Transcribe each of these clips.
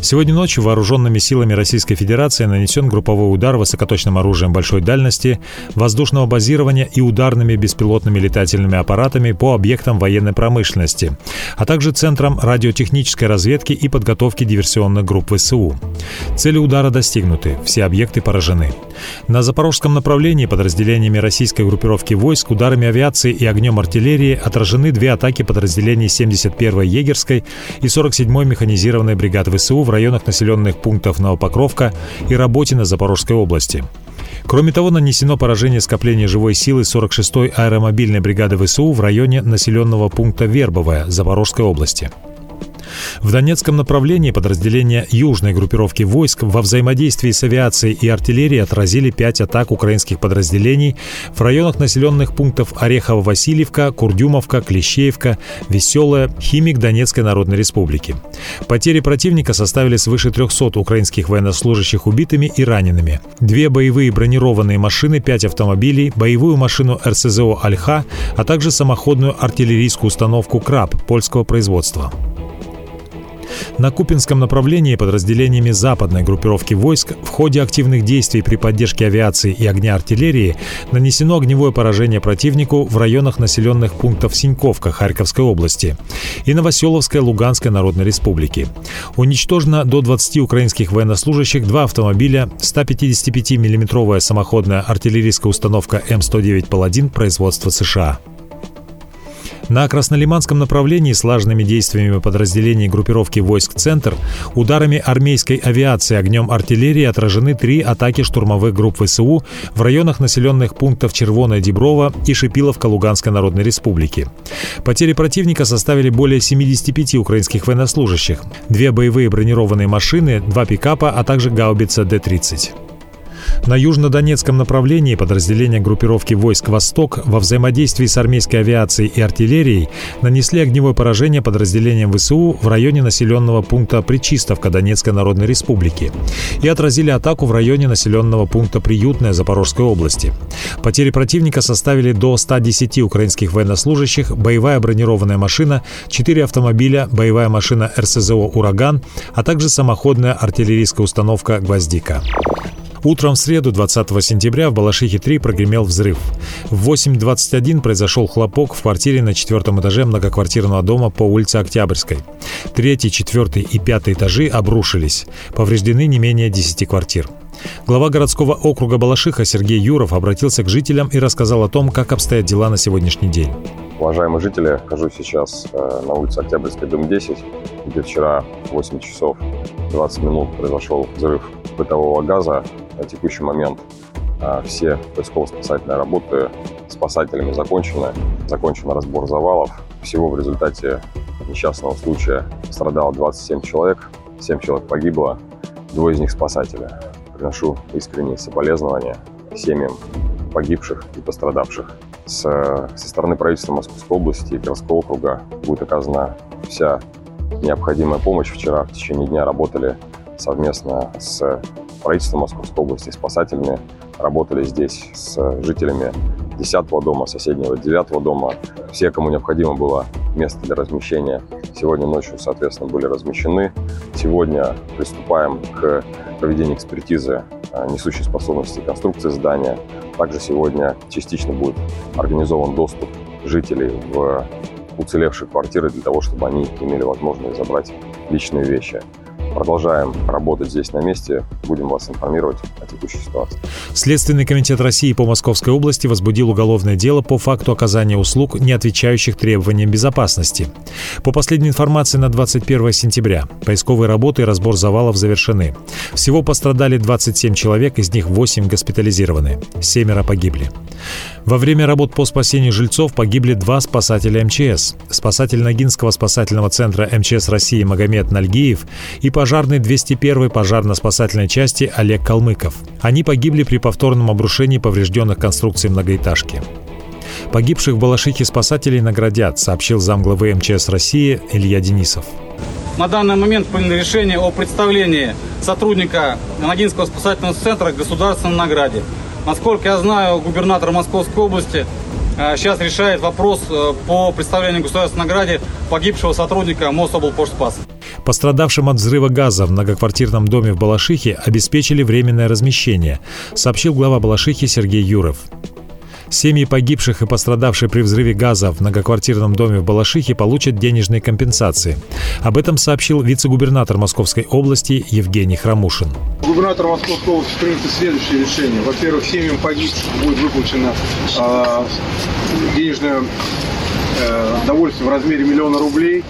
Сегодня ночью вооруженными силами Российской Федерации нанесен групповой удар высокоточным оружием большой дальности, воздушного базирования и ударными беспилотными летательными аппаратами по объектам военной промышленности, а также центрам радиотехнической разведки и подготовки диверсионных групп ВСУ. Цели удара достигнуты, все объекты поражены. На запорожском направлении подразделениями российской группировки войск ударами авиации и огнем артиллерии отражены две атаки подразделений 71-й егерской и 47-й механизированной бригады ВСУ в районах населенных пунктов Новопокровка и Работина Запорожской области. Кроме того, нанесено поражение скопления живой силы 46-й аэромобильной бригады ВСУ в районе населенного пункта Вербовая Запорожской области. В Донецком направлении подразделения южной группировки войск во взаимодействии с авиацией и артиллерией отразили пять атак украинских подразделений в районах населенных пунктов Орехово-Васильевка, Курдюмовка, Клещеевка, Веселая, Химик Донецкой Народной Республики. Потери противника составили свыше 300 украинских военнослужащих убитыми и ранеными. Две боевые бронированные машины, пять автомобилей, боевую машину РСЗО «Альха», а также самоходную артиллерийскую установку «Краб» польского производства. На Купинском направлении подразделениями западной группировки войск в ходе активных действий при поддержке авиации и огня артиллерии нанесено огневое поражение противнику в районах населенных пунктов Синьковка Харьковской области и Новоселовской Луганской Народной Республики. Уничтожено до 20 украинских военнослужащих два автомобиля, 155 миллиметровая самоходная артиллерийская установка М109 «Паладин» производства США. На Краснолиманском направлении слаженными действиями подразделений группировки войск «Центр» ударами армейской авиации огнем артиллерии отражены три атаки штурмовых групп ВСУ в районах населенных пунктов Червоная Деброва и Шипиловка Луганской Народной Республики. Потери противника составили более 75 украинских военнослужащих, две боевые бронированные машины, два пикапа, а также гаубица Д-30. На южнодонецком направлении подразделения группировки войск «Восток» во взаимодействии с армейской авиацией и артиллерией нанесли огневое поражение подразделениям ВСУ в районе населенного пункта Причистовка Донецкой Народной Республики и отразили атаку в районе населенного пункта Приютная Запорожской области. Потери противника составили до 110 украинских военнослужащих, боевая бронированная машина, 4 автомобиля, боевая машина РСЗО «Ураган», а также самоходная артиллерийская установка «Гвоздика». Утром в среду, 20 сентября, в Балашихе-3 прогремел взрыв. В 8.21 произошел хлопок в квартире на четвертом этаже многоквартирного дома по улице Октябрьской. Третий, четвертый и пятый этажи обрушились. Повреждены не менее 10 квартир. Глава городского округа Балашиха Сергей Юров обратился к жителям и рассказал о том, как обстоят дела на сегодняшний день. Уважаемые жители, нахожусь сейчас э, на улице Октябрьской, дом 10, где вчера в 8 часов 20 минут произошел взрыв бытового газа на текущий момент а, все поисково-спасательные работы спасателями закончены. Закончен разбор завалов. Всего в результате несчастного случая пострадало 27 человек, 7 человек погибло, двое из них спасатели. Приношу искренние соболезнования семьям погибших и пострадавших. С, со стороны правительства Московской области и городского округа будет оказана вся необходимая помощь. Вчера в течение дня работали совместно с правительством Московской области, спасателями, работали здесь с жителями 10 дома, соседнего 9 дома. Все, кому необходимо было место для размещения, сегодня ночью, соответственно, были размещены. Сегодня приступаем к проведению экспертизы а, несущей способности конструкции здания. Также сегодня частично будет организован доступ жителей в уцелевшие квартиры для того, чтобы они имели возможность забрать личные вещи. Продолжаем работать здесь на месте. Будем вас информировать о текущей ситуации. Следственный комитет России по Московской области возбудил уголовное дело по факту оказания услуг, не отвечающих требованиям безопасности. По последней информации на 21 сентября поисковые работы и разбор завалов завершены. Всего пострадали 27 человек, из них 8 госпитализированы. Семеро погибли. Во время работ по спасению жильцов погибли два спасателя МЧС. Спасатель Ногинского спасательного центра МЧС России Магомед Нальгиев и пожарный 201-й пожарно-спасательной части Олег Калмыков. Они погибли при повторном обрушении поврежденных конструкций многоэтажки. Погибших в Балашихе спасателей наградят, сообщил замглавы МЧС России Илья Денисов. На данный момент принято решение о представлении сотрудника Ногинского спасательного центра государственной награде. Насколько я знаю, губернатор Московской области сейчас э, решает вопрос э, по представлению государственной награде погибшего сотрудника Мособлпошспас. Пострадавшим от взрыва газа в многоквартирном доме в Балашихе обеспечили временное размещение, сообщил глава Балашихи Сергей Юров. Семьи погибших и пострадавших при взрыве газа в многоквартирном доме в Балашихе получат денежные компенсации. Об этом сообщил вице-губернатор Московской области Евгений Храмушин. Губернатор Московской области принято следующее решение. Во-первых, семьям погибших будет выплачено э, денежное э, довольствие в размере миллиона рублей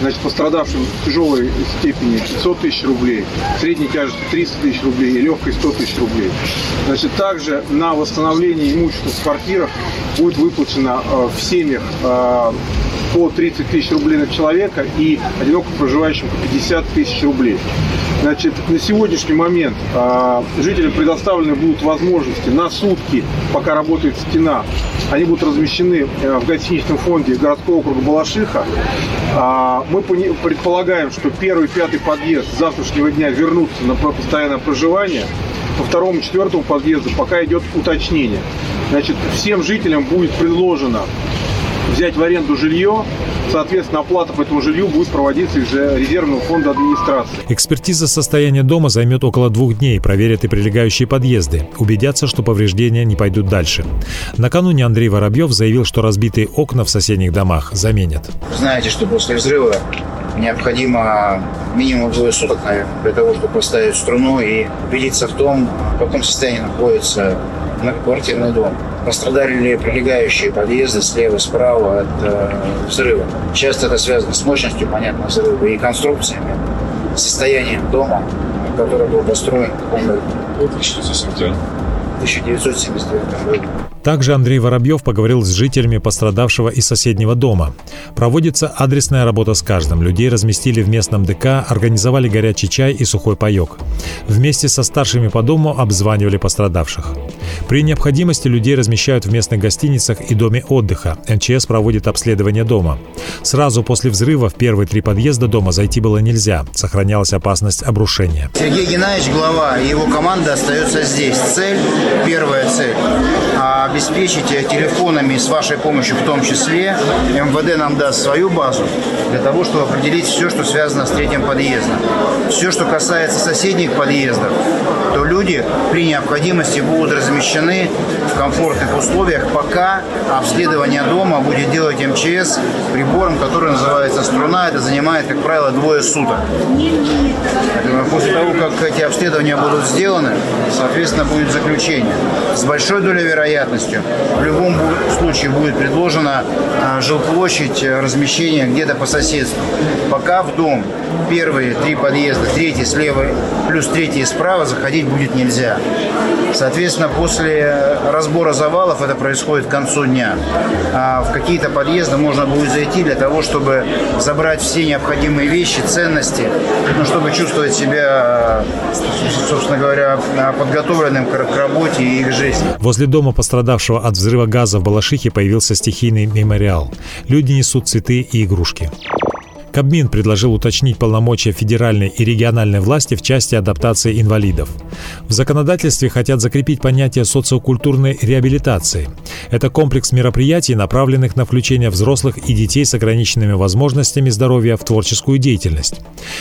значит, пострадавшим в тяжелой степени 500 тысяч рублей, средней тяжести 300 тысяч рублей и легкой 100 тысяч рублей. Значит, также на восстановление имущества в квартирах будет выплачено э, в семьях э, по 30 тысяч рублей на человека и одиноко проживающим по 50 тысяч рублей. Значит, на сегодняшний момент э, жителям предоставлены будут возможности на сутки, пока работает стена, они будут размещены э, в гостиничном фонде городского округа Балашиха. А, мы предполагаем, что первый и пятый подъезд с завтрашнего дня вернутся на постоянное проживание. По второму и четвертому подъезду пока идет уточнение. Значит, всем жителям будет предложено взять в аренду жилье Соответственно, оплата по этому жилью будет проводиться из резервного фонда администрации. Экспертиза состояния дома займет около двух дней. Проверят и прилегающие подъезды. Убедятся, что повреждения не пойдут дальше. Накануне Андрей Воробьев заявил, что разбитые окна в соседних домах заменят. Знаете, что после взрыва необходимо минимум двое суток, наверное, для того, чтобы поставить струну и убедиться в том, в каком состоянии находится многоквартирный дом. Пострадали ли прилегающие подъезды слева и справа от э, взрыва. Часто это связано с мощностью, понятно, взрыва и конструкциями, состоянием дома, который был построен в 1979 году. Также Андрей Воробьев поговорил с жителями пострадавшего и соседнего дома. Проводится адресная работа с каждым. Людей разместили в местном ДК, организовали горячий чай и сухой паек. Вместе со старшими по дому обзванивали пострадавших. При необходимости людей размещают в местных гостиницах и доме отдыха. МЧС проводит обследование дома. Сразу после взрыва в первые три подъезда дома зайти было нельзя. Сохранялась опасность обрушения. Сергей Геннадьевич, глава, и его команда остается здесь. Цель, первая цель обеспечить телефонами с вашей помощью в том числе. МВД нам даст свою базу для того, чтобы определить все, что связано с третьим подъездом. Все, что касается соседних подъездов, то люди при необходимости будут размещены в комфортных условиях, пока обследование дома будет делать МЧС прибором, который называется струна. Это занимает, как правило, двое суток. После того, как эти обследования будут сделаны, соответственно, будет заключение. С большой долей вероятностью в любом случае будет предложена а, жилплощадь э, размещения где-то по соседству. Пока в дом первые три подъезда, третий слева плюс третий справа заходить будет нельзя. Соответственно, после разбора завалов это происходит к концу дня. А в какие-то подъезды можно будет зайти для того, чтобы забрать все необходимые вещи, ценности, ну, чтобы чувствовать себя, собственно говоря, подготовленным к работе и к жизни. Возле дома пострадавшего от взрыва газа в Балашихе появился стихийный мемориал. Люди несут цветы и игрушки. Кабмин предложил уточнить полномочия федеральной и региональной власти в части адаптации инвалидов. В законодательстве хотят закрепить понятие социокультурной реабилитации. Это комплекс мероприятий, направленных на включение взрослых и детей с ограниченными возможностями здоровья в творческую деятельность.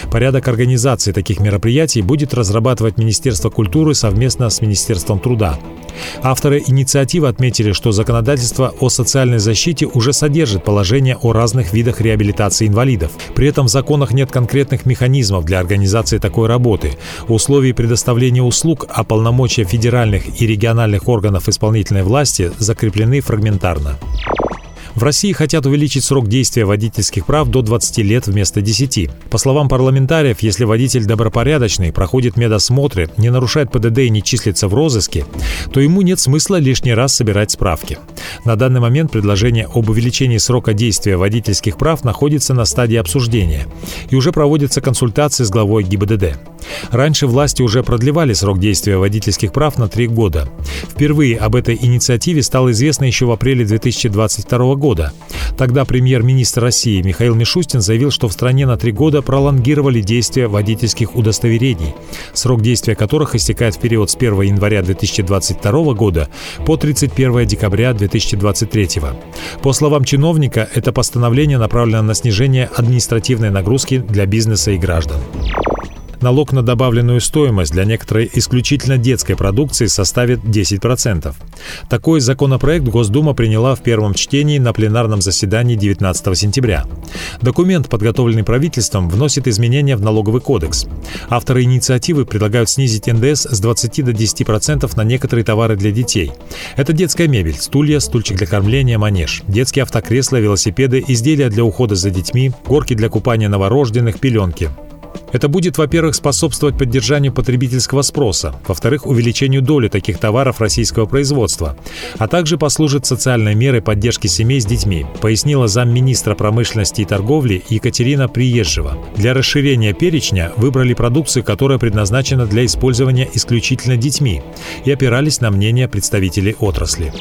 Порядок организации таких мероприятий будет разрабатывать Министерство культуры совместно с Министерством труда. Авторы инициативы отметили, что законодательство о социальной защите уже содержит положение о разных видах реабилитации инвалидов. При этом в законах нет конкретных механизмов для организации такой работы, условий предоставления услуг, а полномочия федеральных и региональных органов исполнительной власти закреплены фрагментарно. В России хотят увеличить срок действия водительских прав до 20 лет вместо 10. По словам парламентариев, если водитель добропорядочный, проходит медосмотры, не нарушает ПДД и не числится в розыске, то ему нет смысла лишний раз собирать справки. На данный момент предложение об увеличении срока действия водительских прав находится на стадии обсуждения и уже проводятся консультации с главой ГИБДД. Раньше власти уже продлевали срок действия водительских прав на три года. Впервые об этой инициативе стало известно еще в апреле 2022 года. Тогда премьер-министр России Михаил Мишустин заявил, что в стране на три года пролонгировали действие водительских удостоверений, срок действия которых истекает в период с 1 января 2022 года по 31 декабря 2023. По словам чиновника, это постановление направлено на снижение административной нагрузки для бизнеса и граждан налог на добавленную стоимость для некоторой исключительно детской продукции составит 10%. Такой законопроект Госдума приняла в первом чтении на пленарном заседании 19 сентября. Документ, подготовленный правительством, вносит изменения в налоговый кодекс. Авторы инициативы предлагают снизить НДС с 20 до 10% на некоторые товары для детей. Это детская мебель, стулья, стульчик для кормления, манеж, детские автокресла, велосипеды, изделия для ухода за детьми, горки для купания новорожденных, пеленки. Это будет, во-первых, способствовать поддержанию потребительского спроса, во-вторых, увеличению доли таких товаров российского производства, а также послужит социальной мерой поддержки семей с детьми, пояснила замминистра промышленности и торговли Екатерина Приезжева. Для расширения перечня выбрали продукцию, которая предназначена для использования исключительно детьми, и опирались на мнение представителей отрасли.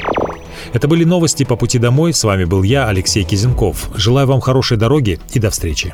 Это были новости по пути домой. С вами был я, Алексей Кизенков. Желаю вам хорошей дороги и до встречи.